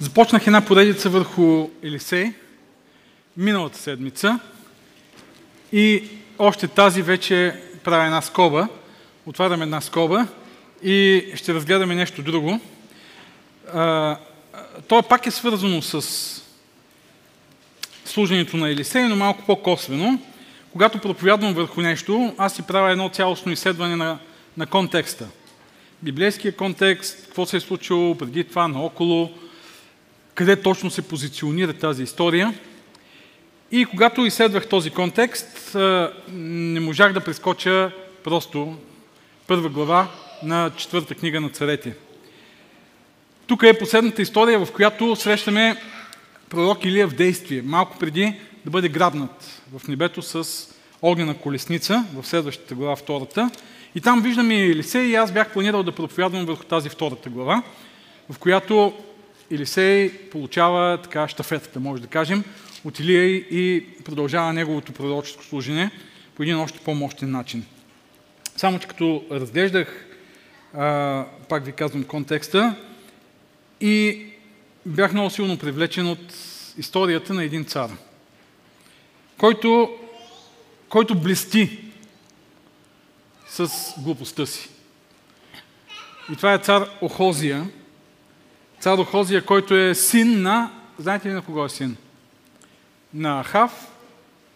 Започнах една поредица върху Елисей миналата седмица и още тази вече правя една скоба, отварям една скоба и ще разгледаме нещо друго. То пак е свързано с служението на Елисей, но малко по-косвено. Когато проповядвам върху нещо, аз си правя едно цялостно изследване на, на контекста. Библейския контекст, какво се е случило преди това, наоколо, къде точно се позиционира тази история. И когато изследвах този контекст, не можах да прескоча просто първа глава на четвърта книга на царете. Тук е последната история, в която срещаме пророк Илия в действие, малко преди да бъде грабнат в небето с огнена колесница, в следващата глава, втората. И там виждаме Елисей и аз бях планирал да проповядвам върху тази втората глава, в която Елисей получава така щафетата, може да кажем, от Илия и продължава неговото пророческо служение по един още по-мощен начин. Само, че като разглеждах, а, пак ви казвам контекста, и бях много силно привлечен от историята на един цар, който, който блести с глупостта си. И това е цар Охозия, цар Охозия, който е син на... Знаете ли на кого е син? На Ахав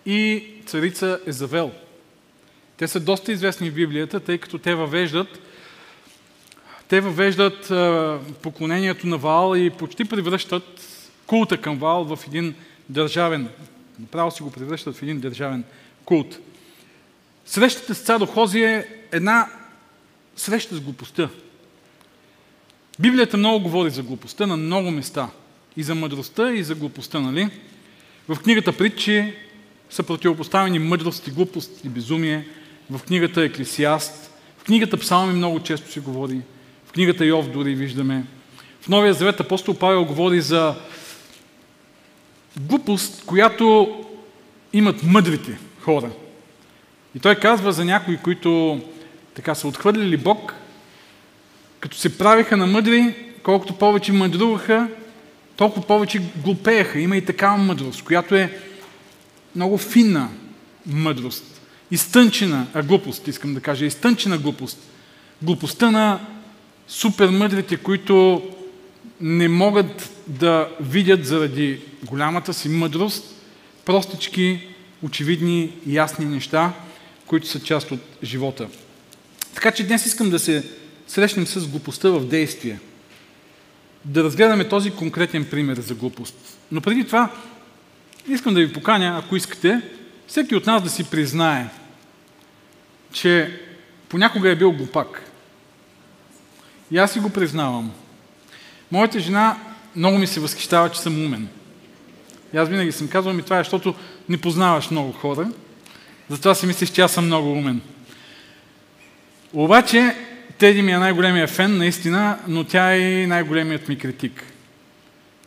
и царица Езавел. Те са доста известни в Библията, тъй като те въвеждат те въвеждат поклонението на Ваал и почти превръщат култа към Ваал в един държавен, направо си го превръщат в един държавен култ. Срещата с цар Охозия е една среща с глупостта. Библията много говори за глупостта на много места. И за мъдростта, и за глупостта, нали? В книгата Притчи са противопоставени мъдрост и глупост и безумие. В книгата Еклесиаст, в книгата Псалми много често се говори. В книгата Йов дори виждаме. В Новия Завет апостол Павел говори за глупост, която имат мъдрите хора. И той казва за някои, които така са отхвърлили Бог, като се правиха на мъдри, колкото повече мъдруваха, толкова повече глупееха. Има и такава мъдрост, която е много финна мъдрост. Изтънчена, а глупост, искам да кажа, изтънчена глупост. Глупостта на супер мъдрите, които не могат да видят заради голямата си мъдрост простички, очевидни, ясни неща, които са част от живота. Така че днес искам да се срещнем с глупостта в действие. Да разгледаме този конкретен пример за глупост. Но преди това, искам да ви поканя, ако искате, всеки от нас да си признае, че понякога е бил глупак. И аз си го признавам. Моята жена много ми се възхищава, че съм умен. И аз винаги съм казвал ми това е, защото не познаваш много хора. Затова си мислиш, че аз съм много умен. Обаче, Теди ми е най-големия фен, наистина, но тя е най-големият ми критик.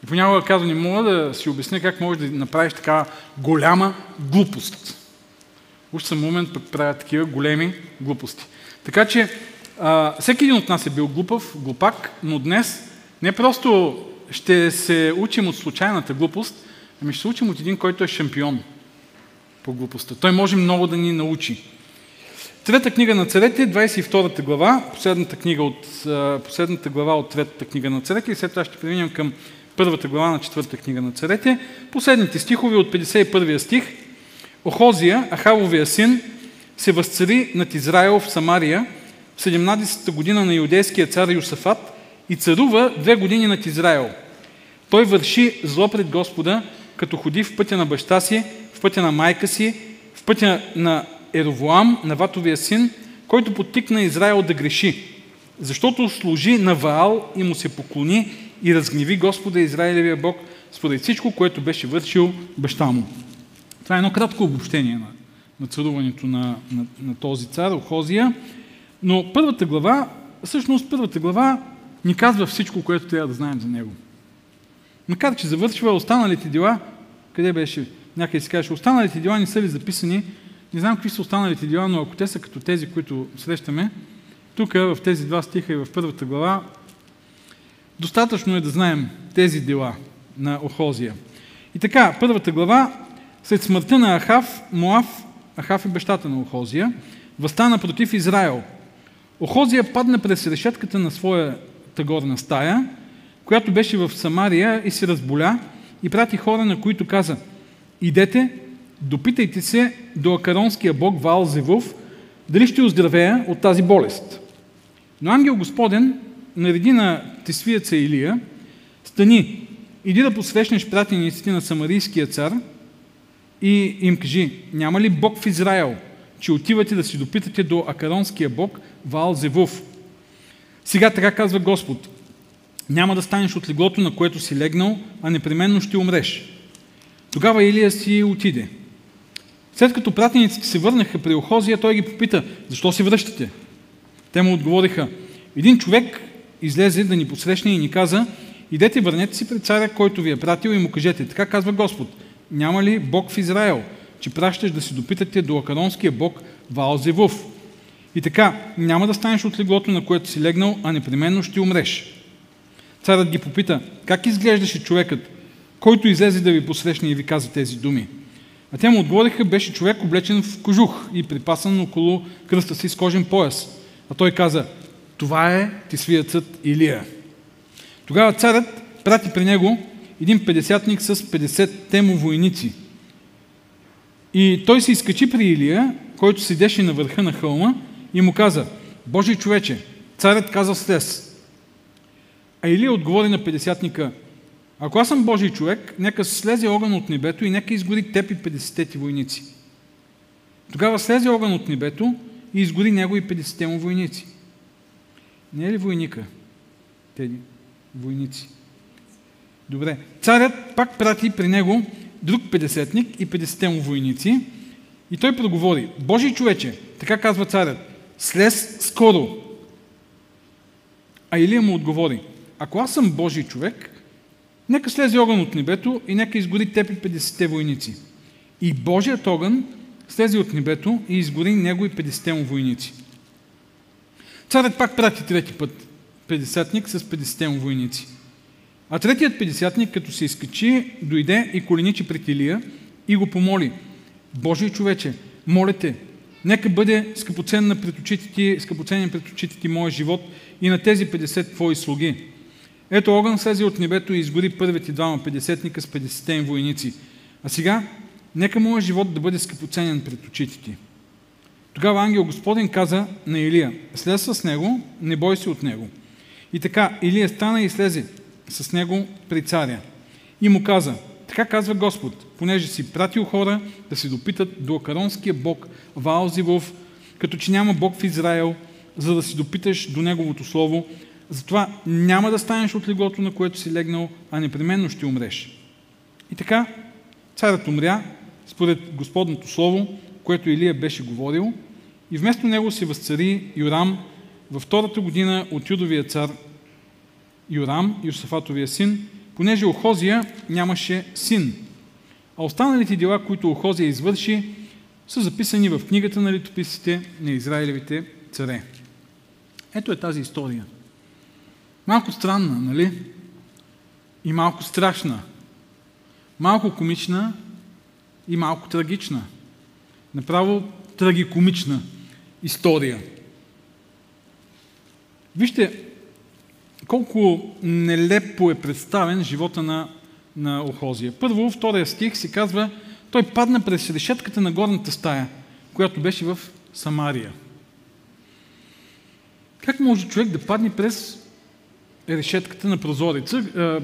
И понякога казва, не мога да си обясня как можеш да направиш така голяма глупост. Уж съм пък правя такива големи глупости. Така че, а, всеки един от нас е бил глупав, глупак, но днес не просто ще се учим от случайната глупост, ами ще се учим от един, който е шампион по глупостта. Той може много да ни научи. Трета книга на царете, 22 глава, последната, книга от, последната глава от третата книга на царете и след това ще преминем към първата глава на четвърта книга на царете. Последните стихове от 51 стих. Охозия, Ахавовия син, се възцари над Израел в Самария в 17-та година на иудейския цар Юсафат и царува две години над Израел. Той върши зло пред Господа, като ходи в пътя на баща си, в пътя на майка си, в пътя на Еровоам, Наватовия син, който потикна Израел да греши, защото служи на Ваал и му се поклони и разгневи Господа Израилевия Бог според всичко, което беше вършил баща му. Това е едно кратко обобщение на, на царуването на, на, на този цар, Охозия. Но първата глава, всъщност първата глава ни казва всичко, което трябва да знаем за него. Макар, че завършва останалите дела, къде беше? Някъде си каже, останалите дела не са ли записани не знам какви са останалите дела, но ако те са като тези, които срещаме, тук в тези два стиха и в първата глава, достатъчно е да знаем, тези дела на Охозия. И така, първата глава, след смъртта на Ахав, Моав, Ахав е бащата на Охозия, възстана против Израел. Охозия падна през решетката на своята горна стая, която беше в Самария и се разболя и прати хора, на които каза Идете, допитайте се до акаронския бог Ваал Зевов, дали ще оздравея от тази болест. Но ангел Господен нареди на тесвиеца Илия, стани, иди да посрещнеш пратениците на самарийския цар и им кажи, няма ли Бог в Израел, че отивате да си допитате до акаронския бог Ваал Зевов? Сега така казва Господ, няма да станеш от леглото, на което си легнал, а непременно ще умреш. Тогава Илия си отиде. След като пратениците се върнаха при Охозия, той ги попита, защо се връщате? Те му отговориха, един човек излезе да ни посрещне и ни каза, идете, върнете си при царя, който ви е пратил и му кажете, така казва Господ, няма ли Бог в Израел, че пращаш да се допитате до акаронския Бог Ваал Зевув? И така, няма да станеш от леглото, на което си легнал, а непременно ще умреш. Царът ги попита, как изглеждаше човекът, който излезе да ви посрещне и ви каза тези думи? А те му отговориха, беше човек облечен в кожух и припасан около кръста си с кожен пояс. А той каза, това е тисвиецът Илия. Тогава царят прати при него един педесятник с 50 темо войници. И той се изкачи при Илия, който седеше на върха на хълма и му каза, Божий човече, царят каза слез. А Илия отговори на педесятника, ако аз съм Божий човек, нека слезе огън от небето и нека изгори теб и 50 ти войници. Тогава слезе огън от небето и изгори него и 50 му войници. Не е ли войника? Тези войници. Добре. Царят пак прати при него друг 50-ник и 50 му войници и той проговори. Божий човече, така казва царят, слез скоро. А Илия му отговори. Ако аз съм Божий човек, нека слезе огън от небето и нека изгори теб и 50 войници. И Божият огън слезе от небето и изгори него и 50 му войници. Царят пак прати трети път 50-ник с 50 му войници. А третият 50-ник, като се изкачи, дойде и коленичи пред Илия и го помоли. Божий човече, моля те, нека бъде скъпоценен пред очите ти, скъпоценен пред очите ти моя живот и на тези 50 твои слуги. Ето огън слезе от небето и изгори първите двама 50-ника с 50 им войници. А сега, нека моят живот да бъде скъпоценен пред очите ти. Тогава ангел Господен каза на Илия, слез с него, не бой се от него. И така, Илия стана и слезе с него при царя. И му каза, така казва Господ, понеже си пратил хора да се допитат до акаронския бог Ваалзивов, като че няма бог в Израел, за да си допиташ до неговото слово, затова няма да станеш от леглото, на което си легнал, а непременно ще умреш. И така, царят умря, според Господното слово, което Илия беше говорил, и вместо него се възцари Юрам във втората година от Юдовия цар Юрам, Йосафатовия син, понеже Охозия нямаше син. А останалите дела, които Охозия извърши, са записани в книгата на литописите на Израилевите царе. Ето е тази история. Малко странна, нали? И малко страшна. Малко комична и малко трагична. Направо трагикомична история. Вижте, колко нелепо е представен живота на, на Охозия. Първо, втория стих се казва, той падна през решетката на горната стая, която беше в Самария. Как може човек да падне през решетката на прозореца? Е,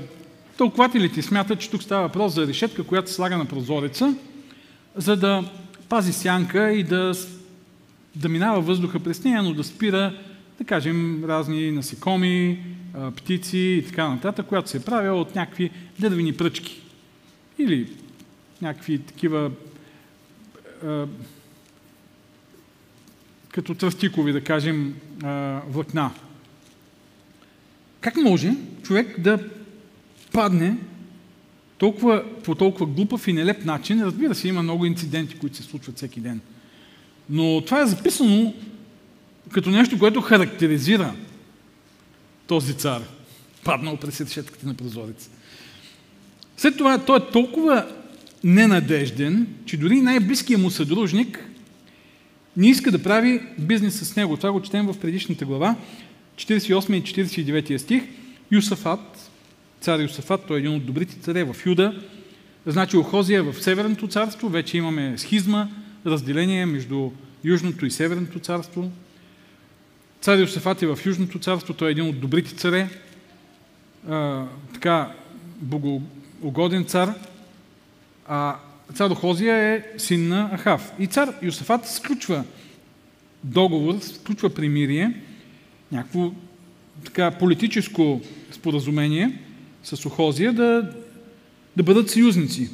тълкователите смятат, че тук става въпрос за решетка, която се слага на прозореца, за да пази сянка и да, да минава въздуха през нея, но да спира, да кажем, разни насекоми, птици и така нататък, която се е правила от някакви дървени пръчки. Или някакви такива като тръстикови, да кажем, влакна. Как може човек да падне толкова, по толкова глупав и нелеп начин? Разбира се, има много инциденти, които се случват всеки ден. Но това е записано като нещо, което характеризира този цар. паднал през решетката на прозорец. След това той е толкова ненадежден, че дори най-близкият му съдружник не иска да прави бизнес с него. Това го четем в предишната глава, 48 и 49 стих. Юсафат, цар Юсафат, той е един от добрите царе в Юда. Значи Охозия в Северното царство, вече имаме схизма, разделение между Южното и Северното царство. Цар Йосифат е в Южното царство, той е един от добрите царе, а, така богоугоден цар, а цар Охозия е син на Ахав. И цар Йосифат сключва договор, сключва примирие, някакво така политическо споразумение с Охозия да, да бъдат съюзници.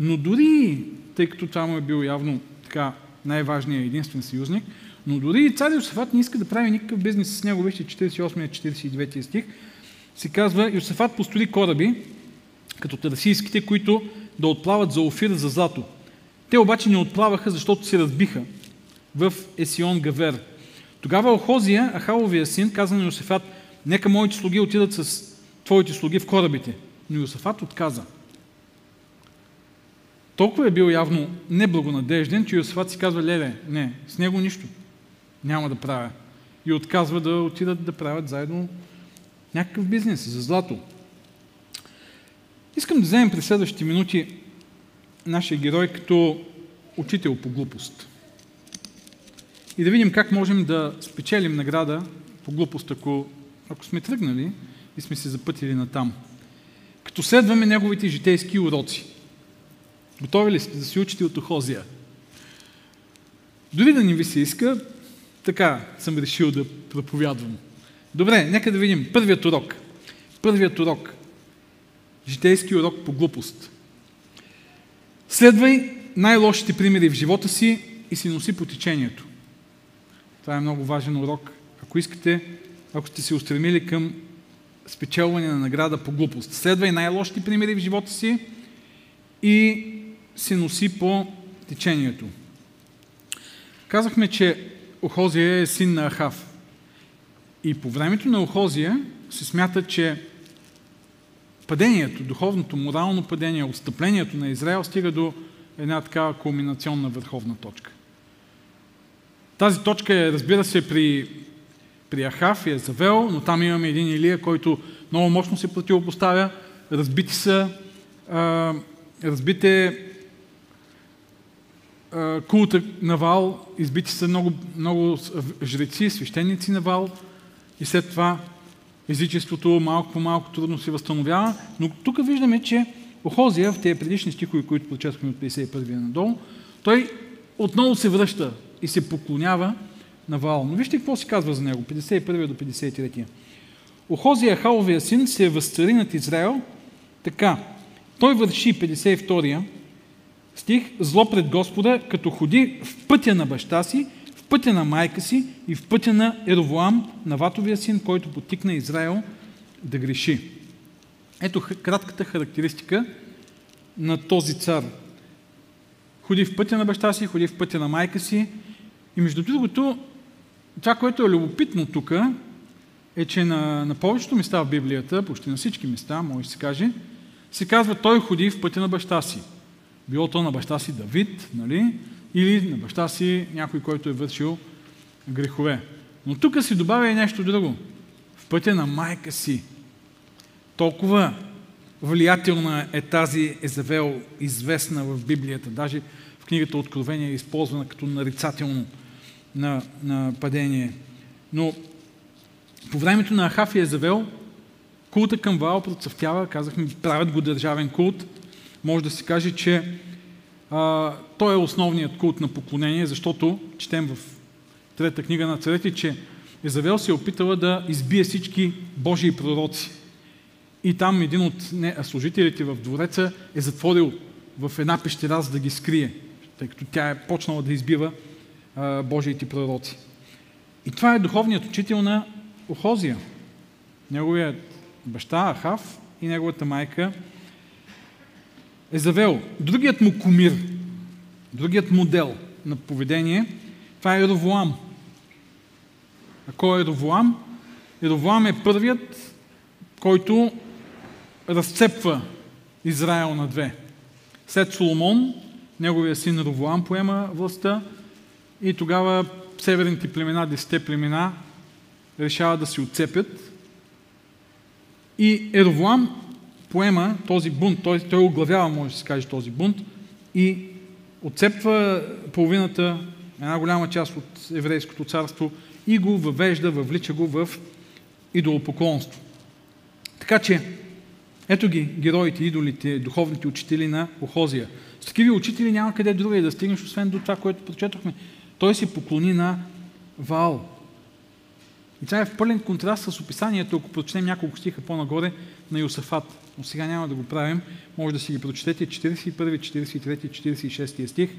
Но дори, тъй като това му е бил явно така най-важният единствен съюзник, но дори и цар Йосифат не иска да прави никакъв бизнес с него. Вижте 48-49 стих. Се казва, Йосифат построи кораби, като тарасийските, които да отплават за Офир за злато. Те обаче не отплаваха, защото се разбиха в Есион Гавер. Тогава Охозия, Ахаловия син, каза на Йосифат, нека моите слуги отидат с твоите слуги в корабите. Но Йосифат отказа. Толкова е бил явно неблагонадежден, че Йосифат си казва, леле, не, с него нищо няма да правя. И отказва да отидат да правят заедно някакъв бизнес за злато. Искам да вземем през следващите минути нашия герой като учител по глупост. И да видим как можем да спечелим награда по глупост, ако, ако сме тръгнали и сме се запътили на там. Като следваме неговите житейски уроци. Готови ли сте да си учите от Охозия? Дори да не ви се иска, така съм решил да проповядвам. Добре, нека да видим първият урок. Първият урок. Житейски урок по глупост. Следвай най-лошите примери в живота си и си носи по течението. Това е много важен урок. Ако искате, ако сте се устремили към спечелване на награда по глупост. Следвай най-лошите примери в живота си и се носи по течението. Казахме, че Охозия е син на Ахав. И по времето на Охозия се смята, че падението, духовното, морално падение, отстъплението на Израел стига до една такава кулминационна върховна точка. Тази точка е, разбира се, при, при Ахав и Езавел, но там имаме един Илия, който много мощно се противопоставя. Разбити са, а, разбите култа на Вал, избити са много, много жреци, свещеници на Вал и след това езичеството малко по малко трудно се възстановява. Но тук виждаме, че Охозия в тези предишни стихове, които прочетохме от 51 надолу, той отново се връща и се поклонява на Вал. Но вижте какво се казва за него, 51 до 53. Охозия, Халовия син, се възцари над Израел така. Той върши 52 стих, зло пред Господа, като ходи в пътя на баща си, в пътя на майка си и в пътя на Еровоам, Наватовия син, който потикна Израел да греши. Ето кратката характеристика на този цар. Ходи в пътя на баща си, ходи в пътя на майка си. И между другото, това, което е любопитно тук, е, че на, на повечето места в Библията, почти на всички места, може да се каже, се казва, той ходи в пътя на баща си. Било то на баща си Давид, нали? или на баща си някой, който е вършил грехове. Но тук си добавя и нещо друго. В пътя на майка си. Толкова влиятелна е тази Езавел, известна в Библията. Даже в книгата Откровение е използвана като нарицателно на, на падение. Но по времето на Ахав и Езавел, култа към Ваал процъфтява, казахме, правят го държавен култ – може да се каже, че а, той е основният култ на поклонение, защото четем в трета книга на царете, че Езавел се е опитала да избие всички Божии пророци. И там един от не, служителите в двореца е затворил в една пещера, за да ги скрие, тъй като тя е почнала да избива Божиите пророци. И това е духовният учител на Охозия. Неговият баща Ахав и неговата майка е завел другият му кумир, другият модел на поведение, това е Еровоам. А кой е Еровоам? Еровоам е първият който разцепва Израел на две. След Соломон, неговия син Ровоам поема властта и тогава северните племена, десете племена, решават да се отцепят. И Еровоам поема този бунт, той, той оглавява, може да се каже, този бунт и отцепва половината, една голяма част от еврейското царство и го въвежда, въвлича го в идолопоклонство. Така че, ето ги героите, идолите, духовните учители на Охозия. С такива учители няма къде друга да стигнеш, освен до това, което прочетохме. Той се поклони на Ваал. И това е в пълен контраст с описанието, ако прочетем няколко стиха по-нагоре, на Йосафат. Но сега няма да го правим. Може да си ги прочетете 41, 43, 46 стих.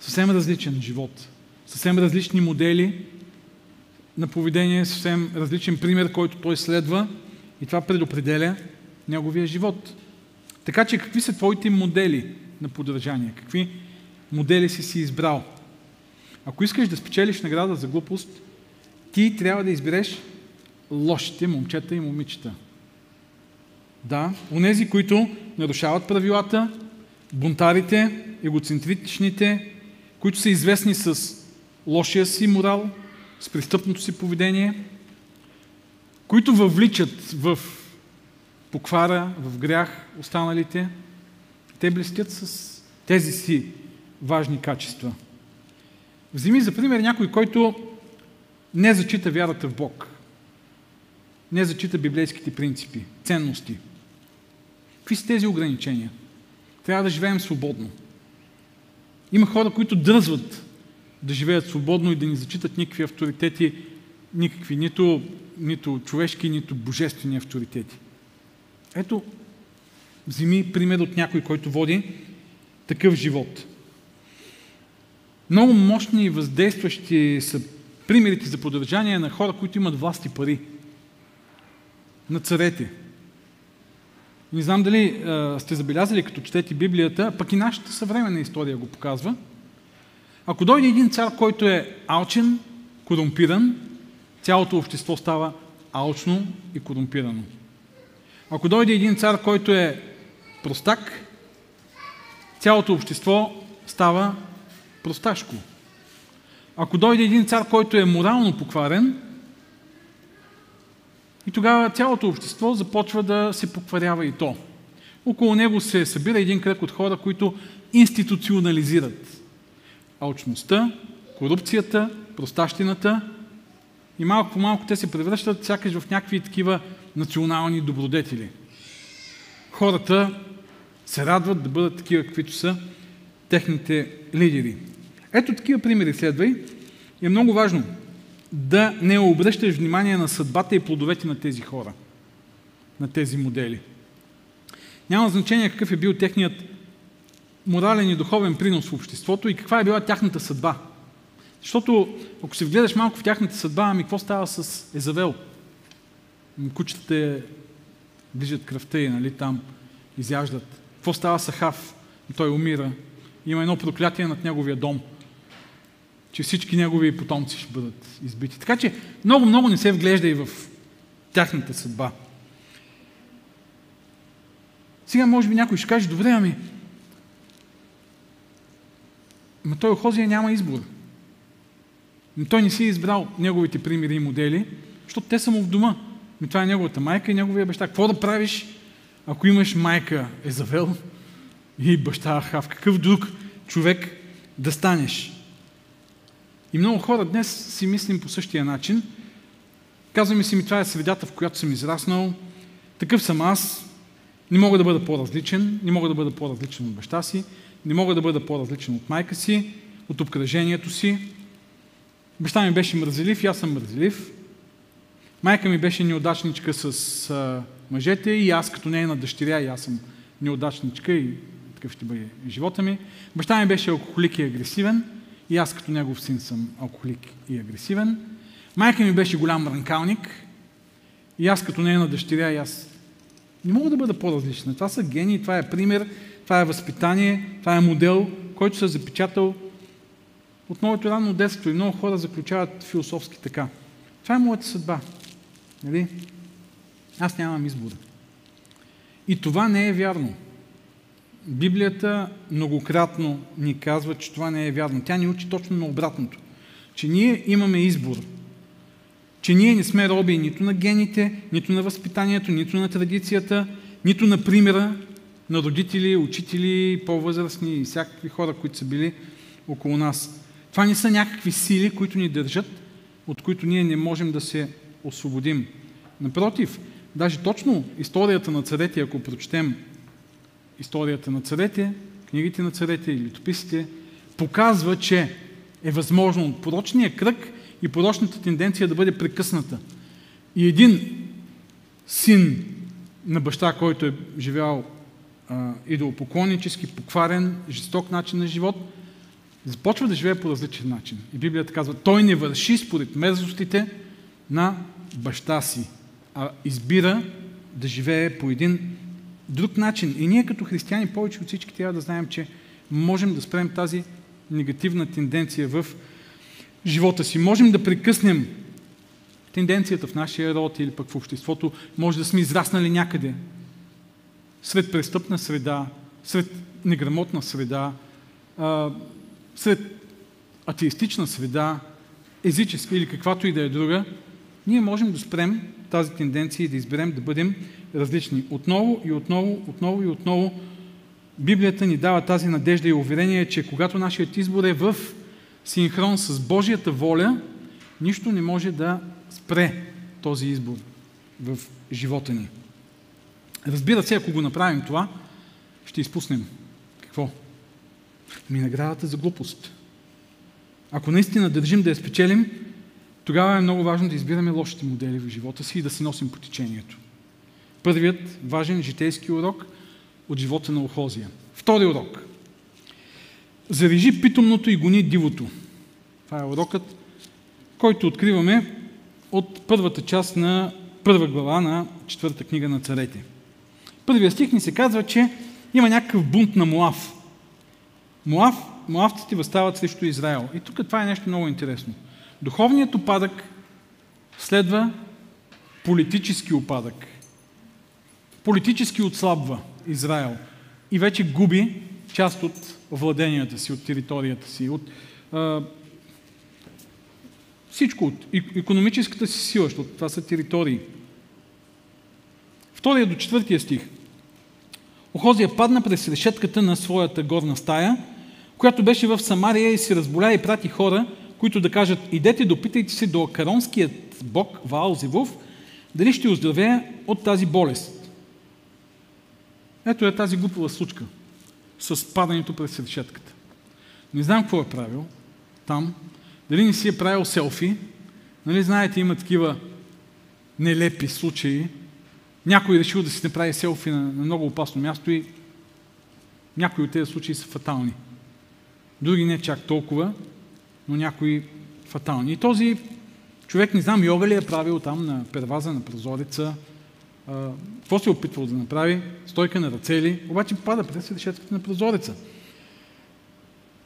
Съвсем различен живот. Съвсем различни модели на поведение, съвсем различен пример, който той следва и това предопределя неговия живот. Така че какви са твоите модели на поддържание? Какви модели си си избрал? Ако искаш да спечелиш награда за глупост, ти трябва да избереш лошите момчета и момичета. Да, онези, които нарушават правилата, бунтарите, егоцентричните, които са известни с лошия си морал, с престъпното си поведение, които въвличат в поквара, в грях останалите, те блестят с тези си важни качества. Вземи за пример някой, който не зачита вярата в Бог, не зачита библейските принципи, ценности. Какви са тези ограничения? Трябва да живеем свободно. Има хора, които дръзват да живеят свободно и да ни зачитат никакви авторитети, никакви, нито, нито човешки, нито божествени авторитети. Ето, вземи пример от някой, който води такъв живот. Много мощни и въздействащи са примерите за поддържание на хора, които имат власт и пари. На царете. Не знам дали а, сте забелязали, като четете Библията, пък и нашата съвременна история го показва. Ако дойде един цар, който е алчен, корумпиран, цялото общество става алчно и корумпирано. Ако дойде един цар, който е простак, цялото общество става просташко. Ако дойде един цар, който е морално покварен, и тогава цялото общество започва да се покварява и то. Около него се събира един кръг от хора, които институционализират алчността, корупцията, простащината и малко по малко те се превръщат сякаш в някакви такива национални добродетели. Хората се радват да бъдат такива, каквито са техните лидери. Ето такива примери следвай. И е много важно да не обръщаш внимание на съдбата и плодовете на тези хора, на тези модели. Няма значение какъв е бил техният морален и духовен принос в обществото и каква е била тяхната съдба. Защото ако се вгледаш малко в тяхната съдба, ами какво става с Езавел? Ами, кучетата движат кръвта и нали, там изяждат. Какво става с Ахав? Той умира. Има едно проклятие над неговия дом – че всички негови потомци ще бъдат избити. Така че много-много не се вглежда и в тяхната съдба. Сега може би някой ще каже, добре, ами, но той Охозия няма избор. Но той не си е избрал неговите примери и модели, защото те са му в дома. Но това е неговата майка и неговия баща. Какво да правиш, ако имаш майка Езавел и баща Ахав? Какъв друг човек да станеш? И много хора днес си мислим по същия начин. Казваме си ми, това е средата, в която съм израснал. Такъв съм аз. Не мога да бъда по-различен. Не мога да бъда по-различен от баща си. Не мога да бъда по-различен от майка си, от обкръжението си. Баща ми беше мързелив и аз съм мързелив. Майка ми беше неудачничка с а, мъжете и аз като нейна дъщеря и аз съм неудачничка и такъв ще бъде живота ми. Баща ми беше алкохолик и агресивен. И аз като негов син съм алкохолик и агресивен. Майка ми беше голям ранкалник. И аз като нейна дъщеря, и аз не мога да бъда по-различна. Това са гении, това е пример, това е възпитание, това е модел, който се е запечатал от моето ранно детство. И много хора заключават философски така. Това е моята съдба. Нали? Аз нямам избор. И това не е вярно. Библията многократно ни казва, че това не е вярно. Тя ни учи точно на обратното. Че ние имаме избор. Че ние не сме роби нито на гените, нито на възпитанието, нито на традицията, нито на примера на родители, учители, по-възрастни и всякакви хора, които са били около нас. Това не са някакви сили, които ни държат, от които ние не можем да се освободим. Напротив, даже точно историята на царете, ако прочетем историята на царете, книгите на царете и литописите, показва, че е възможно порочния кръг и порочната тенденция да бъде прекъсната. И един син на баща, който е живял идолопоклоннически, покварен, жесток начин на живот, започва да живее по различен начин. И Библията казва, той не върши според мерзостите на баща си, а избира да живее по един друг начин. И ние като християни повече от всички трябва да знаем, че можем да спрем тази негативна тенденция в живота си. Можем да прекъснем тенденцията в нашия род или пък в обществото. Може да сме израснали някъде. Сред престъпна среда, сред неграмотна среда, сред атеистична среда, езическа или каквато и да е друга, ние можем да спрем тази тенденция и да изберем да бъдем различни. Отново и отново, отново и отново Библията ни дава тази надежда и уверение, че когато нашият избор е в синхрон с Божията воля, нищо не може да спре този избор в живота ни. Разбира се, ако го направим това, ще изпуснем. Какво? Ми наградата за глупост. Ако наистина държим да я спечелим, тогава е много важно да избираме лошите модели в живота си и да се носим по течението. Първият важен житейски урок от живота на Охозия. Втори урок. Зарежи питомното и гони дивото. Това е урокът, който откриваме от първата част на първа глава на четвърта книга на царете. Първия стих ни се казва, че има някакъв бунт на Моав. Моав, Моавците възстават срещу Израел. И тук това е нещо много интересно. Духовният опадък следва политически опадък. Политически отслабва Израел и вече губи част от владенията си, от територията си, от а, всичко, от економическата си сила, защото това са територии. Втория до четвъртия стих. Охозия падна през решетката на своята горна стая, която беше в Самария и се разболя и прати хора, които да кажат, идете, допитайте се до акаронският бог Ваал Зевов, дали ще оздравее от тази болест. Ето е тази глупава случка с падането през решетката. Не знам какво е правил там, дали не си е правил селфи, нали знаете, има такива нелепи случаи, някой е решил да си направи селфи на, на много опасно място и някои от тези случаи са фатални. Други не чак толкова, но някои фатални. И този човек, не знам, йога ли е правил там на перваза, на прозореца, какво се е опитвал да направи, стойка на ръце ли, обаче пада през решетката на прозореца.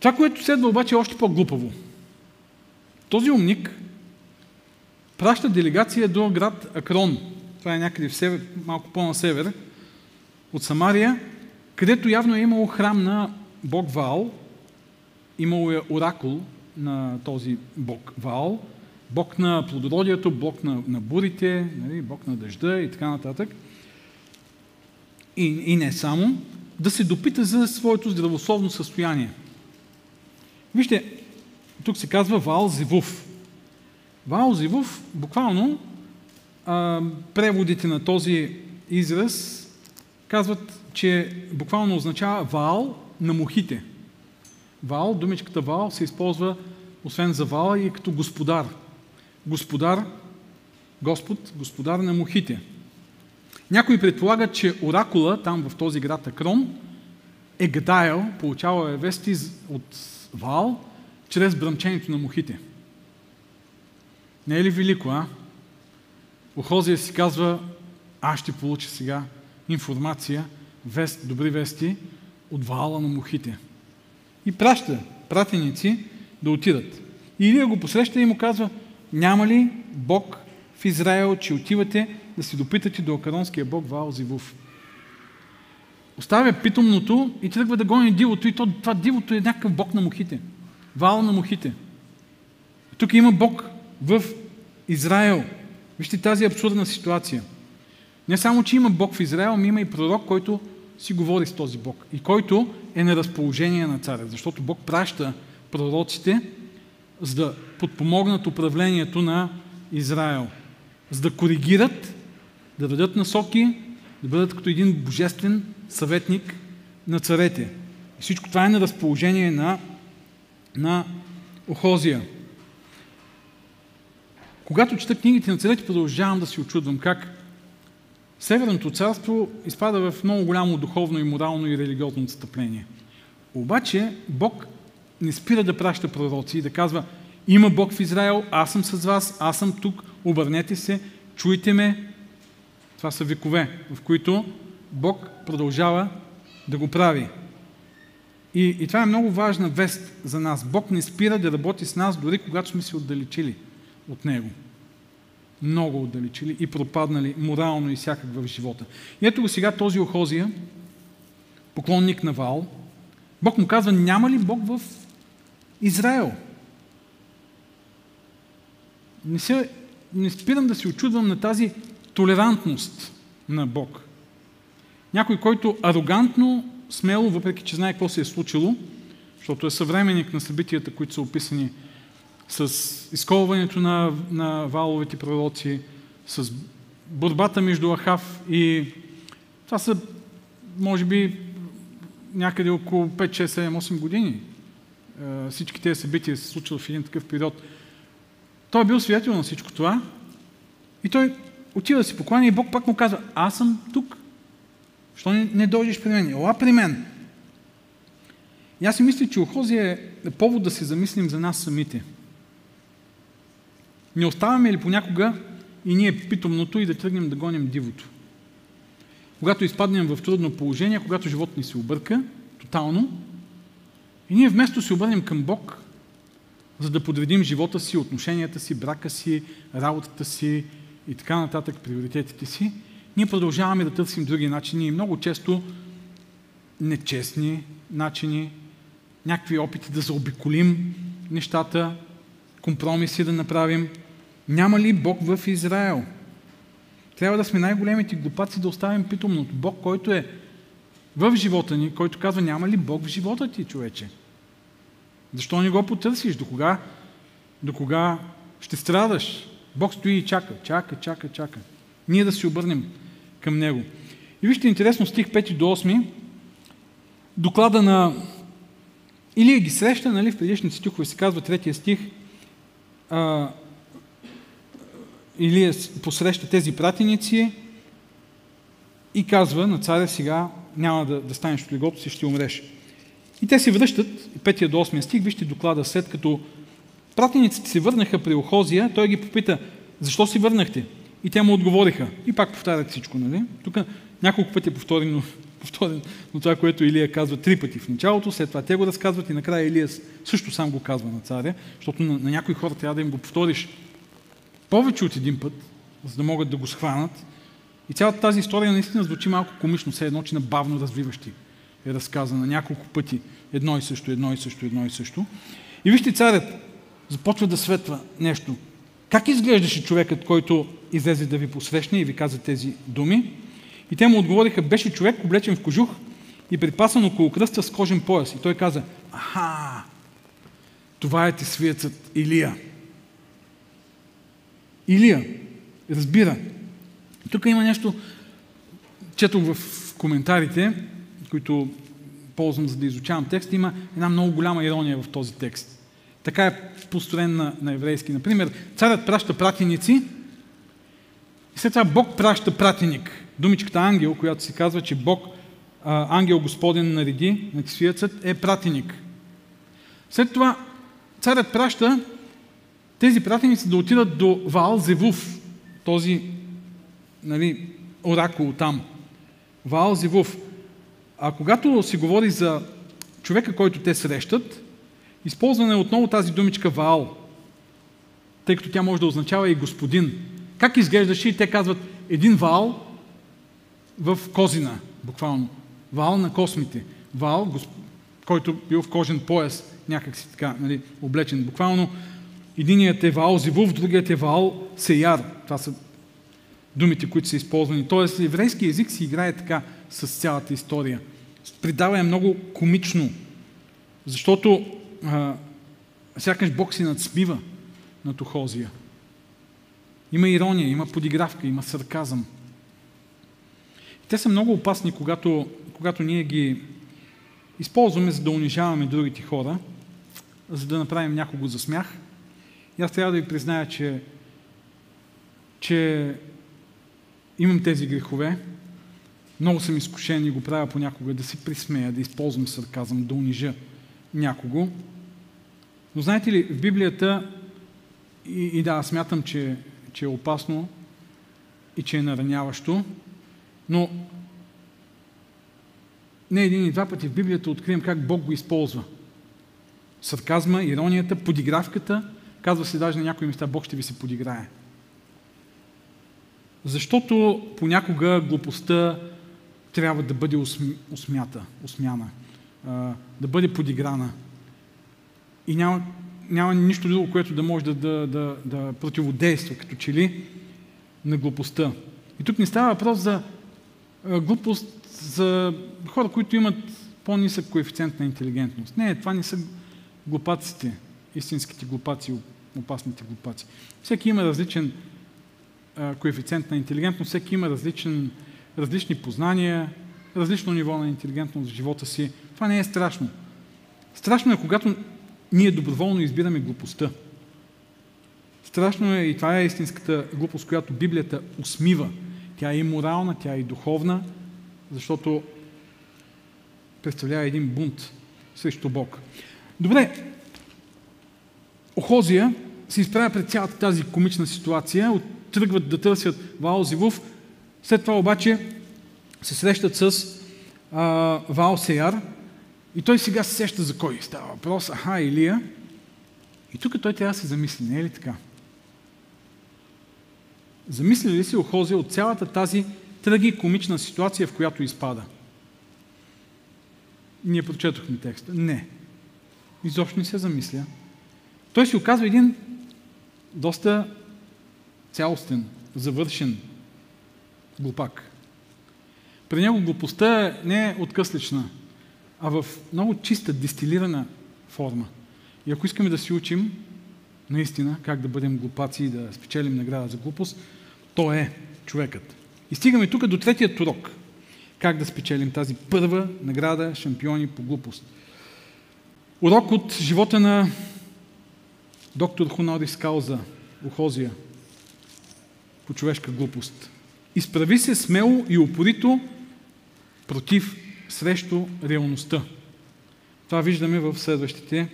Това, което следва обаче е още по-глупаво. Този умник праща делегация до град Акрон. Това е някъде в север, малко по-на север от Самария, където явно е имало храм на бог Ваал, имало е оракул на този бог Ваал, бог на плодородието, бог на, на бурите, нали, бог на дъжда и така нататък. И, и не само, да се допита за своето здравословно състояние. Вижте, тук се казва Ваал Зивув. Ваал Зивув, буквално, а, преводите на този израз казват, че буквално означава Ваал на мухите. Ваал, думичката Ваал се използва освен за Вала и като господар. Господар, Господ, господар на мухите. Някои предполагат, че оракула там в този град Акрон е гадаел, получавал е вести от Вал, чрез бръмчението на мухите. Не е ли велико, а? Охозия си казва, аз ще получа сега информация, вест, добри вести от вала на мухите. И праща пратеници да отидат. И Илия го посреща и му казва, няма ли Бог в Израел, че отивате да си допитате до акаронския бог Ваал Зивув. Оставя питомното и тръгва да гони дивото и то, това дивото е някакъв бог на мухите. Ваал на мухите. Тук има бог в Израел. Вижте тази абсурдна ситуация. Не само, че има Бог в Израел, но има и пророк, който си говори с този Бог и който е на разположение на царя, защото Бог праща пророците, за да подпомогнат управлението на Израел, за да коригират, да дадат насоки, да бъдат като един божествен съветник на царете. И всичко това е на разположение на, на Охозия. Когато чета книгите на царете, продължавам да се очудвам как Северното царство изпада в много голямо духовно и морално и религиозно отстъпление. Обаче Бог не спира да праща пророци и да казва има Бог в Израел, аз съм с вас, аз съм тук, обърнете се, чуйте ме. Това са векове, в които Бог продължава да го прави. И, и това е много важна вест за нас. Бог не спира да работи с нас, дори когато сме се отдалечили от Него. Много отдалечили и пропаднали морално и всякак в живота. И ето го сега този Охозия, поклонник на Вал, Бог му казва, няма ли Бог в Израел? Не, се, не спирам да се очудвам на тази толерантност на Бог. Някой, който арогантно, смело, въпреки че знае какво се е случило, защото е съвременник на събитията, които са описани с изколването на, на валовите пророци, с борбата между Ахав и... Това са, може би, някъде около 5, 6, 7, 8 години. Е, всички тези събития се случват в един такъв период. Той е бил свидетел на всичко това и той отива да си покланя и Бог пак му казва, аз съм тук. Що не, не дойдеш при мен? Ела при мен. И аз си мисля, че Охозия е повод да се замислим за нас самите. Не оставаме ли понякога и ние питомното и да тръгнем да гоним дивото? Когато изпаднем в трудно положение, когато живот ни се обърка тотално, и ние вместо се обърнем към Бог, за да подредим живота си, отношенията си, брака си, работата си и така нататък, приоритетите си, ние продължаваме да търсим други начини и много често нечестни начини, някакви опити да заобиколим нещата, компромиси да направим. Няма ли Бог в Израел? Трябва да сме най-големите глупаци да оставим питомното. Бог, който е в живота ни, който казва, няма ли Бог в живота ти, човече? Защо не го потърсиш? До кога, до кога ще страдаш? Бог стои и чака, чака, чака, чака. Ние да се обърнем към Него. И вижте интересно стих 5 до 8. Доклада на Илия ги среща, нали, в предишните стихове се казва третия стих, а, Илия посреща тези пратеници и казва на царя сега няма да, да станеш от легото си, ще умреш. И те се връщат, 5 до 8 стих, вижте доклада, след като пратениците се върнаха при Охозия, той ги попита, защо си върнахте? И те му отговориха. И пак повтарят всичко, нали? Тук няколко пъти е повторено, повторено но това, което Илия казва три пъти в началото, след това те го разказват и накрая Илия също сам го казва на царя, защото на, на някои хора трябва да им го повториш повече от един път, за да могат да го схванат. И цялата тази история наистина звучи малко комично, все едно, че на бавно развиващи е разказана няколко пъти. Едно и също, едно и също, едно и също. И вижте, царят започва да светва нещо. Как изглеждаше човекът, който излезе да ви посрещне и ви каза тези думи? И те му отговориха, беше човек облечен в кожух и припасан около кръста с кожен пояс. И той каза, аха, това е свиецът Илия. Илия разбира. Тук има нещо, четох в коментарите, които ползвам за да изучавам текст, има една много голяма ирония в този текст. Така е построен на, на еврейски. Например, царят праща пратеници и след това Бог праща пратеник. Думичката ангел, която се казва, че Бог, а, ангел Господен нареди на свияцът, е пратеник. След това царят праща тези пратеници да отидат до Ваал Зевув, този нали, оракул там. Ваал Зевув. А когато се говори за човека, който те срещат, използвана е отново тази думичка Ваал, тъй като тя може да означава и господин. Как изглеждаше и те казват, един вал в Козина, буквално. Вал на космите. Вал, който бил в кожен пояс, някак си така, нали, облечен. Буквално единият е вал Зивув, другият е вал Сеяр. Това са думите, които са използвани. Тоест, еврейски език си играе така с цялата история. Придава е много комично, защото а, сякаш Бог си надсмива на Тухозия. Има ирония, има подигравка, има сарказъм. Те са много опасни, когато, когато ние ги използваме, за да унижаваме другите хора, за да направим някого за смях. И аз трябва да ви призная, че, че имам тези грехове. Много съм изкушен и го правя понякога да се присмея, да използвам сарказъм, да унижа някого. Но знаете ли, в Библията, и, и да, смятам, че, че е опасно и че е нараняващо, но не един и два пъти в Библията открием как Бог го използва. Сарказма, иронията, подигравката, казва се даже на някои места, Бог ще ви се подиграе. Защото понякога глупостта трябва да бъде усмята, усмяна, да бъде подиграна. И няма, няма нищо друго, което да може да, да, да, да противодейства, като че ли, на глупостта. И тук не става въпрос за глупост за хора, които имат по-нисък коефициент на интелигентност. Не, това не са глупаците, истинските глупаци, опасните глупаци. Всеки има различен коефициент на интелигентност, всеки има различен, различни познания, различно ниво на интелигентност в живота си. Това не е страшно. Страшно е, когато ние доброволно избираме глупостта. Страшно е и това е истинската глупост, която Библията усмива. Тя е и морална, тя е и духовна, защото представлява един бунт срещу Бог. Добре, Охозия се изправя пред цялата тази комична ситуация, тръгват да търсят Ваал Зивув, след това обаче се срещат с а, Ваал Сеяр и той сега се сеща за кой става въпрос. Аха, Илия. И тук той трябва да се замисли, не е ли така? Замисли ли си Охозия от цялата тази трагикомична ситуация, в която изпада? Ние прочетохме текста. Не. Изобщо не се замисля. Той си оказва един доста цялостен, завършен глупак. При него глупостта не е откъслична, а в много чиста, дистилирана форма. И ако искаме да си учим наистина как да бъдем глупаци и да спечелим награда за глупост, то е човекът. И стигаме тук до третият урок. Как да спечелим тази първа награда шампиони по глупост. Урок от живота на доктор Хонорис Кауза, Охозия, по човешка глупост. Изправи се смело и упорито против, срещу реалността. Това виждаме в следващите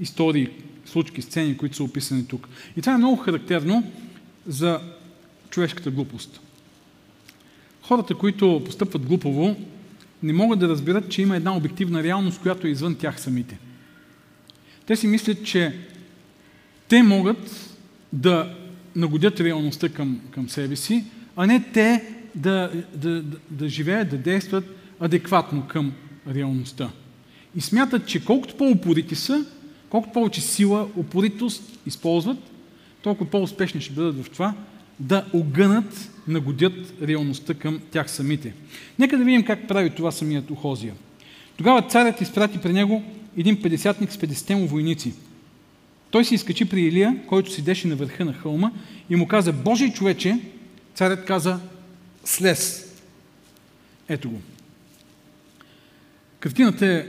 истории, случки, сцени, които са описани тук. И това е много характерно за човешката глупост. Хората, които постъпват глупово, не могат да разберат, че има една обективна реалност, която е извън тях самите. Те си мислят, че те могат да нагодят реалността към, към себе си, а не те да, да, да, да живеят, да действат адекватно към реалността. И смятат, че колкото по-упорити са, колкото повече сила, упоритост използват, толкова по-успешни ще бъдат в това да огънат, нагодят реалността към тях самите. Нека да видим как прави това самият Охозия. Тогава царят изпрати при него един 50 с 50 му войници – той се изкачи при Илия, който седеше на върха на хълма и му каза, Божий човече, царят каза, слез. Ето го. Картината е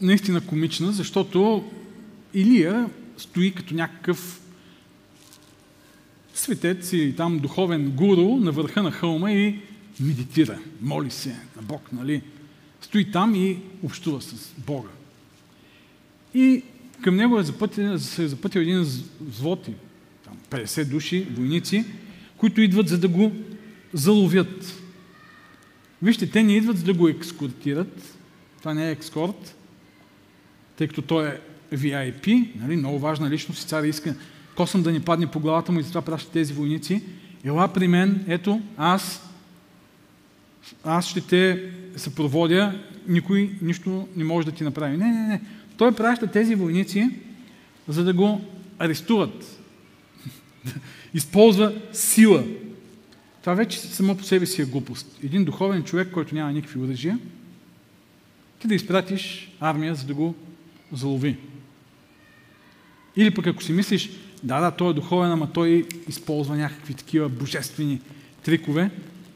наистина комична, защото Илия стои като някакъв светец и там духовен гуру на върха на хълма и медитира, моли се на Бог, нали? Стои там и общува с Бога. И към него е запътен, се е запътил един там 50 души, войници, които идват за да го заловят. Вижте, те не идват за да го екскортират. Това не е екскорт, тъй като той е VIP, нали, много важна личност и царя иска косъм да ни падне по главата му и затова праща тези войници. ела при мен, ето, аз, аз ще те съпроводя, никой нищо не може да ти направи. Не, не, не. Той праща тези войници, за да го арестуват. Използва сила. Това вече само по себе си е глупост. Един духовен човек, който няма никакви оръжия, ти да изпратиш армия, за да го залови. Или пък ако си мислиш, да, да, той е духовен, ама той използва някакви такива божествени трикове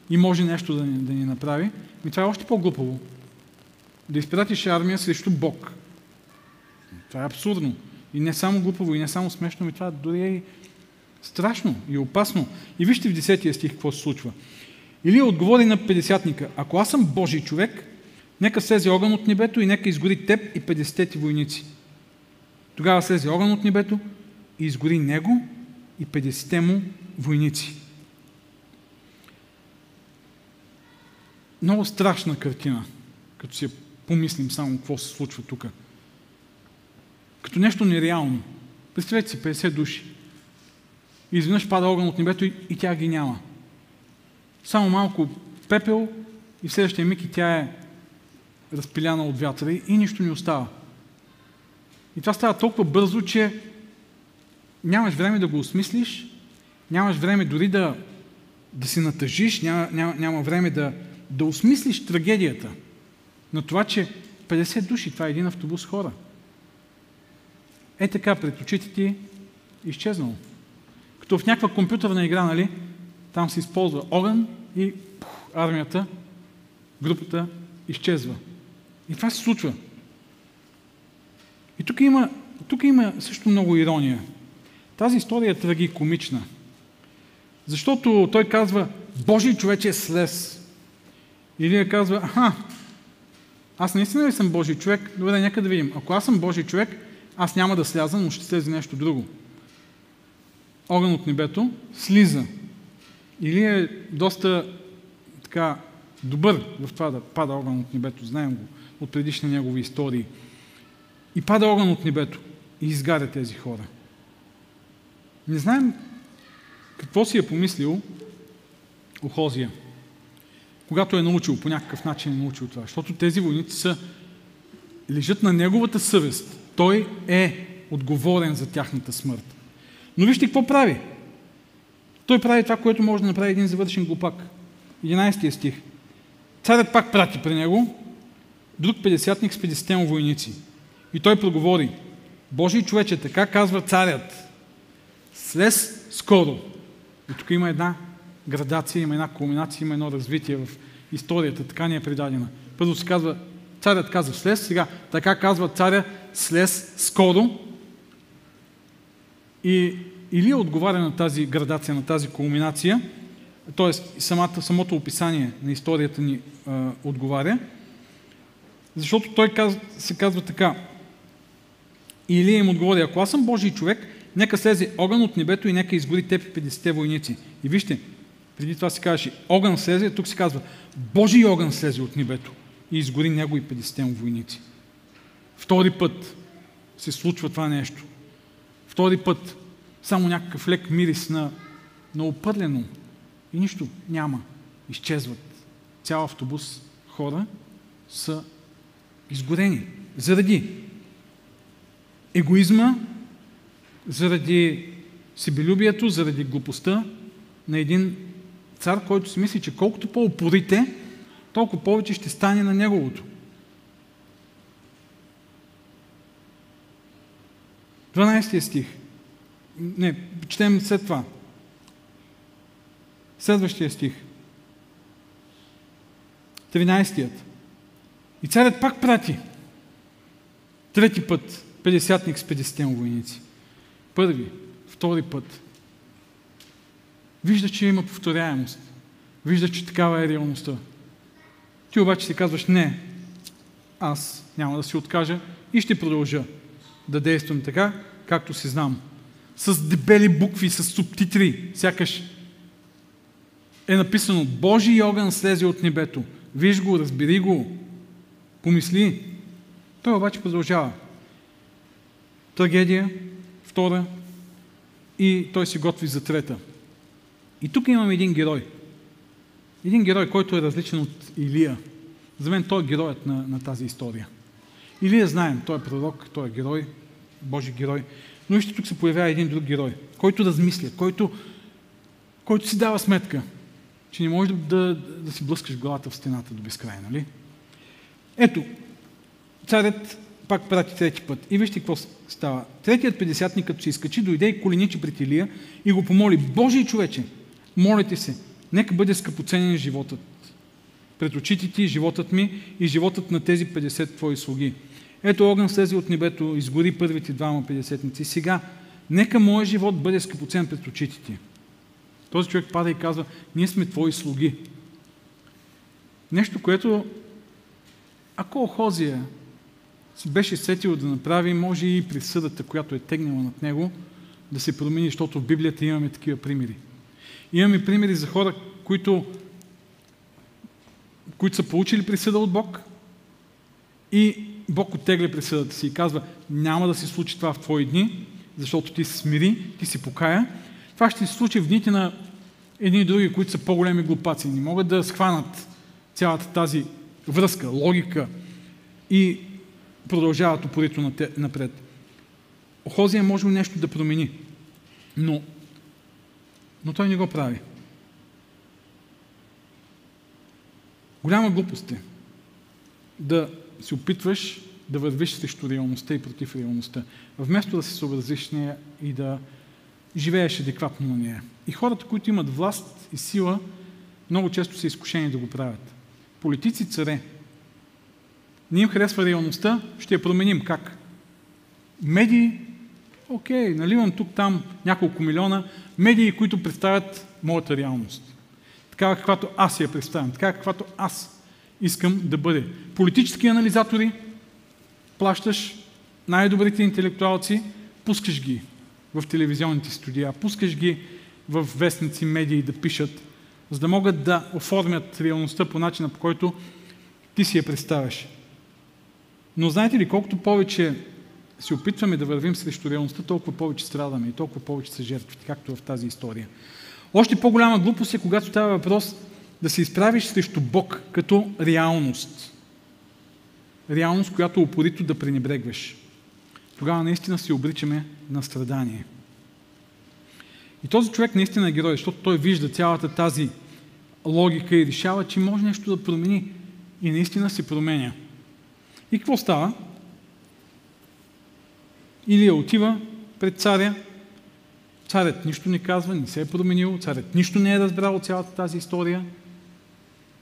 и може нещо да ни, да ни направи, ми това е още по-глупаво. Да изпратиш армия срещу Бог. Това е абсурдно. И не само глупаво, и не само смешно, ми това дори е страшно и опасно. И вижте в 10 стих какво се случва. Или отговори на 50-ника, ако аз съм Божий човек, нека слезе огън от небето и нека изгори теб и 50 ти войници. Тогава слезе огън от небето и изгори него и 50 му войници. Много страшна картина, като си помислим само какво се случва тук. Като нещо нереално. Представете си 50 души. И изведнъж пада огън от небето и, и тя ги няма. Само малко пепел и в следващия миг и тя е разпиляна от вятъра и нищо не остава. И това става толкова бързо, че нямаш време да го осмислиш, нямаш време дори да, да си натъжиш, няма, няма, няма време да, да осмислиш трагедията на това, че 50 души, това е един автобус хора. Е така, пред очите ти изчезнало. Като в някаква компютърна игра, нали, там се използва огън и пух, армията, групата изчезва. И това се случва. И тук има, тук има също много ирония. Тази история е трагикомична. Защото той казва, Божий човек е слез. Или казва, аха, аз наистина ли съм Божий човек? Добре, нека да видим. Ако аз съм Божий човек, аз няма да сляза, но ще слезе нещо друго. Огън от небето слиза. Или е доста така добър в това да пада огън от небето, знаем го от предишни негови истории. И пада огън от небето и изгаря тези хора. Не знаем какво си е помислил Охозия, когато е научил, по някакъв начин е научил това. Защото тези войници са, лежат на неговата съвест. Той е отговорен за тяхната смърт. Но вижте какво прави. Той прави това, което може да направи един завършен глупак. 11 стих. Царят пак прати при него друг 50-ник с 50 войници. И той проговори. Божий човече, така казва царят. Слез скоро. И тук има една градация, има една кулминация, има едно развитие в историята, така ни е предадена. Първо се казва, царят казва слез, сега така казва царя слез скоро. И Илия отговаря на тази градация, на тази кулминация, т.е. самото описание на историята ни а, отговаря, защото той казва, се казва така. И Илия им отговори, ако аз съм Божий човек, нека слезе огън от небето и нека изгори теб и 50 войници. И вижте, преди това се казваше огън слезе, тук се казва Божий огън слезе от небето и изгори него и 50 войници. Втори път се случва това нещо. Втори път само някакъв лек мирис на, на опърлено и нищо няма. Изчезват. Цял автобус хора са изгорени. Заради егоизма, заради себелюбието, заради глупостта на един цар, който си мисли, че колкото по-упорите, толкова повече ще стане на неговото. 12 стих. Не, четем след това. Следващия стих. 13-тият. И царят пак прати. Трети път. 50-ник с 50 войници. Първи, втори път. Вижда, че има повторяемост. Вижда, че такава е реалността. Ти обаче си казваш, не, аз няма да си откажа и ще продължа да действам така, както си знам. С дебели букви, с субтитри, сякаш е написано Божий огън слезе от небето. Виж го, разбери го, помисли. Той обаче продължава. Трагедия, втора, и той се готви за трета. И тук имаме един герой. Един герой, който е различен от Илия. За мен той е героят на, на тази история. Илия знаем, той е пророк, той е герой, Божи герой. Но вижте, тук се появява един друг герой, който размисля, който, който си дава сметка, че не можеш да, да, да си блъскаш главата в стената до безкрай, нали? Ето, царят пак прати трети път. И вижте какво става. Третият педесятник, като се изкачи, дойде и коленичи пред Илия и го помоли. Божий човече, молите се, нека бъде скъпоценен животът. Пред очите ти животът ми и животът на тези 50 твои слуги. Ето огън слезе от небето, изгори първите двама педесетници. Сега, нека моят живот бъде скъпоцен пред очите ти. Този човек пада и казва, ние сме твои слуги. Нещо, което, ако Охозия се беше сетил да направи, може и присъдата, която е тегнала над него, да се промени, защото в Библията имаме такива примери. Имаме примери за хора, които, които са получили присъда от Бог и Бог оттегля присъдата си и казва, няма да се случи това в твои дни, защото ти се смири, ти си покая. Това ще се случи в дните на едни и други, които са по-големи глупаци. Не могат да схванат цялата тази връзка, логика и продължават упорито напред. Охозия може нещо да промени, но, но той не го прави. Голяма глупост е да се опитваш да вървиш срещу реалността и против реалността, вместо да се съобразиш с нея и да живееш адекватно на нея. И хората, които имат власт и сила, много често са изкушени да го правят. Политици, царе, не им харесва реалността, ще я променим. Как? Медии, окей, наливам тук там няколко милиона, медии, които представят моята реалност. Такава, каквато аз я представям, такава, каквато аз искам да бъде. Политически анализатори, плащаш най-добрите интелектуалци, пускаш ги в телевизионните студия, пускаш ги в вестници, медии да пишат, за да могат да оформят реалността по начина, по който ти си я представяш. Но знаете ли, колкото повече се опитваме да вървим срещу реалността, толкова повече страдаме и толкова повече са жертвите, както в тази история. Още по-голяма глупост е, когато става въпрос да се изправиш срещу Бог като реалност. Реалност, която упорито да пренебрегваш. Тогава наистина се обричаме на страдание. И този човек наистина е герой, защото той вижда цялата тази логика и решава, че може нещо да промени. И наистина се променя. И какво става? Илия отива пред царя, царят нищо не казва, не се е променил, царят нищо не е разбрал от цялата тази история.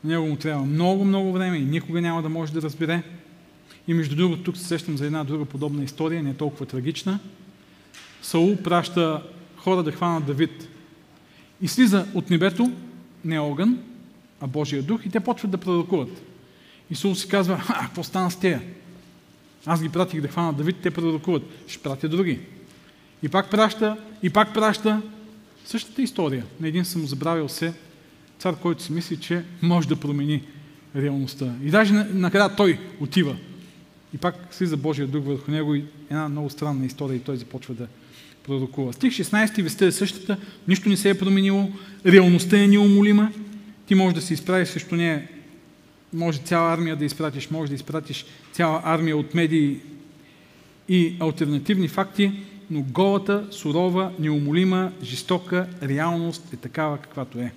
На него му трябва много, много време и никога няма да може да разбере. И между другото, тук се сещам за една друга подобна история, не е толкова трагична. Саул праща хора да хванат Давид. И слиза от небето не огън, а Божия дух и те почват да пророкуват. Исус си казва, а, какво стана с тея? Аз ги пратих да хванат Давид, те пророкуват. Ще пратя други. И пак праща, и пак праща. Същата история. На един съм забравил се цар, който си мисли, че може да промени реалността. И даже накрая той отива. И пак слиза Божия дух върху него и една много странна история и той започва да пророкува. Стих 16 веста е същата, нищо не се е променило, реалността е неумолима, ти можеш да се изправиш срещу нея може цяла армия да изпратиш, може да изпратиш цяла армия от медии и альтернативни факти, но голата, сурова, неумолима, жестока реалност е такава, каквато е.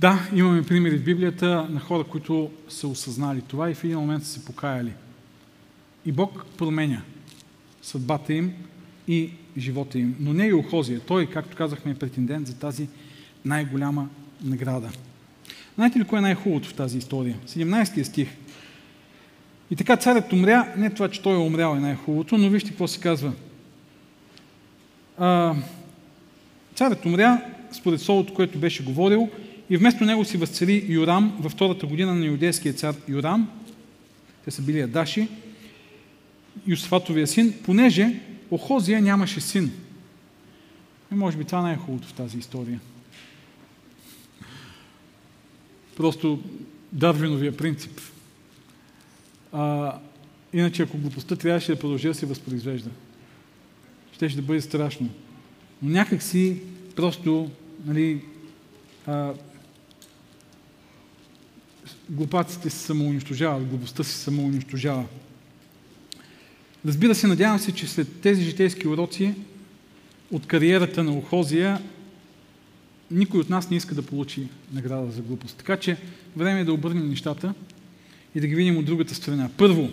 Да, имаме примери в Библията на хора, които са осъзнали това и в един момент са се покаяли. И Бог променя съдбата им и живота им. Но не и Охозия. Той, както казахме, е претендент за тази най-голяма награда. Знаете ли кое е най-хубавото в тази история? 17 стих. И така царят умря, не това, че той е умрял е най-хубавото, но вижте какво се казва. А, царят умря, според солото, което беше говорил, и вместо него си възцари Юрам във втората година на юдейския цар Юрам. Те са били Адаши, Юсфатовия син, понеже Охозия нямаше син. И може би това най-хубавото в тази история. Просто Дарвиновия принцип. А, иначе, ако глупостта трябваше да продължи да се възпроизвежда, ще да бъде страшно. Но някак си просто нали, а, глупаците се самоунищожават, глупостта се самоунищожава. Разбира се, надявам се, че след тези житейски уроци от кариерата на Охозия никой от нас не иска да получи награда за глупост. Така че време е да обърнем нещата и да ги видим от другата страна. Първо,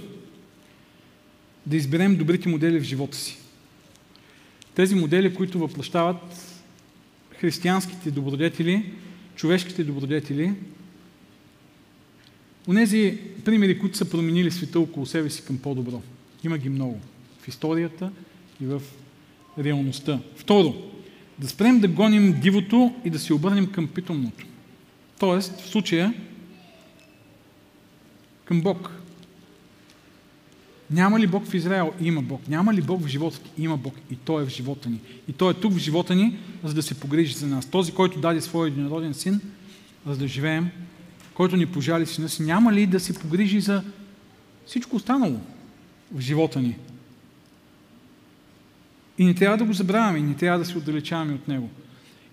да изберем добрите модели в живота си. Тези модели, които въплащават християнските добродетели, човешките добродетели, Онези примери, които са променили света около себе си към по-добро. Има ги много. В историята и в реалността. Второ, да спрем да гоним дивото и да се обърнем към питомното. Тоест, в случая, към Бог. Няма ли Бог в Израел? Има Бог. Няма ли Бог в живота ти? Има Бог. И Той е в живота ни. И Той е тук в живота ни, за да се погрижи за нас. Този, който даде своя единороден син, за да живеем, който ни пожали сина си, няма ли да се погрижи за всичко останало в живота ни? И не трябва да го забравяме, и не трябва да се отдалечаваме от Него.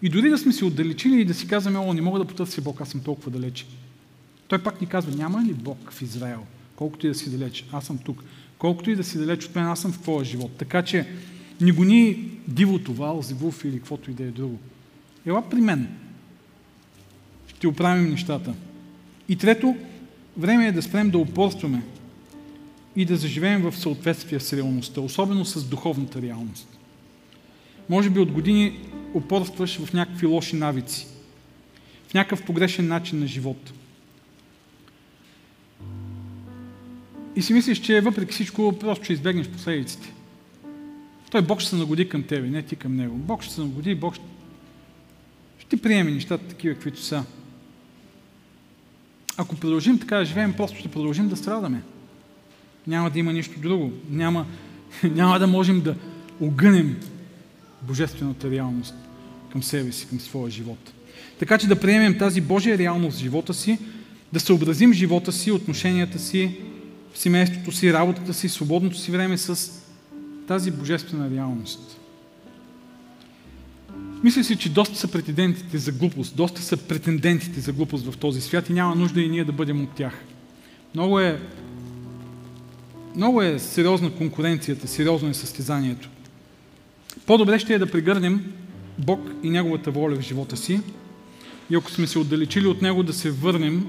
И дори да сме се отдалечили и да си казваме, о, не мога да потърся Бог, аз съм толкова далече. Той пак ни казва, няма ли Бог в Израел? Колкото и да си далеч, аз съм тук. Колкото и да си далеч от мен, аз съм в твоя живот. Така че не гони дивото, вал, зивуф или каквото и да е друго. Ела при мен. Ще оправим нещата. И трето, време е да спрем да упорстваме и да заживеем в съответствие с реалността, особено с духовната реалност. Може би от години упорстваш в някакви лоши навици, в някакъв погрешен начин на живот. И си мислиш, че въпреки всичко просто ще избегнеш последиците. Той Бог ще се нагоди към тебе, не ти към Него. Бог ще се нагоди, Бог ще, ще приеме нещата такива, каквито са. Ако продължим така да живеем, просто ще продължим да страдаме. Няма да има нищо друго. Няма, няма да можем да огънем божествената реалност към себе си, към своя живот. Така че да приемем тази Божия реалност в живота си, да съобразим живота си, отношенията си, семейството си, работата си, свободното си време с тази божествена реалност. Мисля си, че доста са претендентите за глупост, доста са претендентите за глупост в този свят и няма нужда и ние да бъдем от тях. Много е, много е сериозна конкуренцията, сериозно е състезанието. По-добре ще е да прегърнем Бог и Неговата воля в живота си и ако сме се отдалечили от Него, да се върнем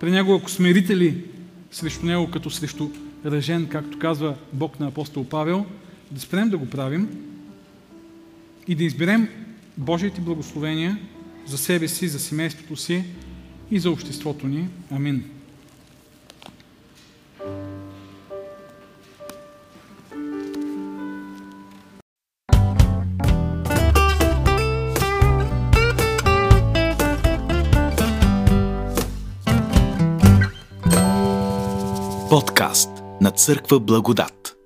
при Него, ако сме рители срещу Него като срещу ръжен, както казва Бог на апостол Павел, да спрем да го правим и да изберем Божиите благословения за себе си, за семейството си и за обществото ни. Амин. Подкаст на Църква Благодат.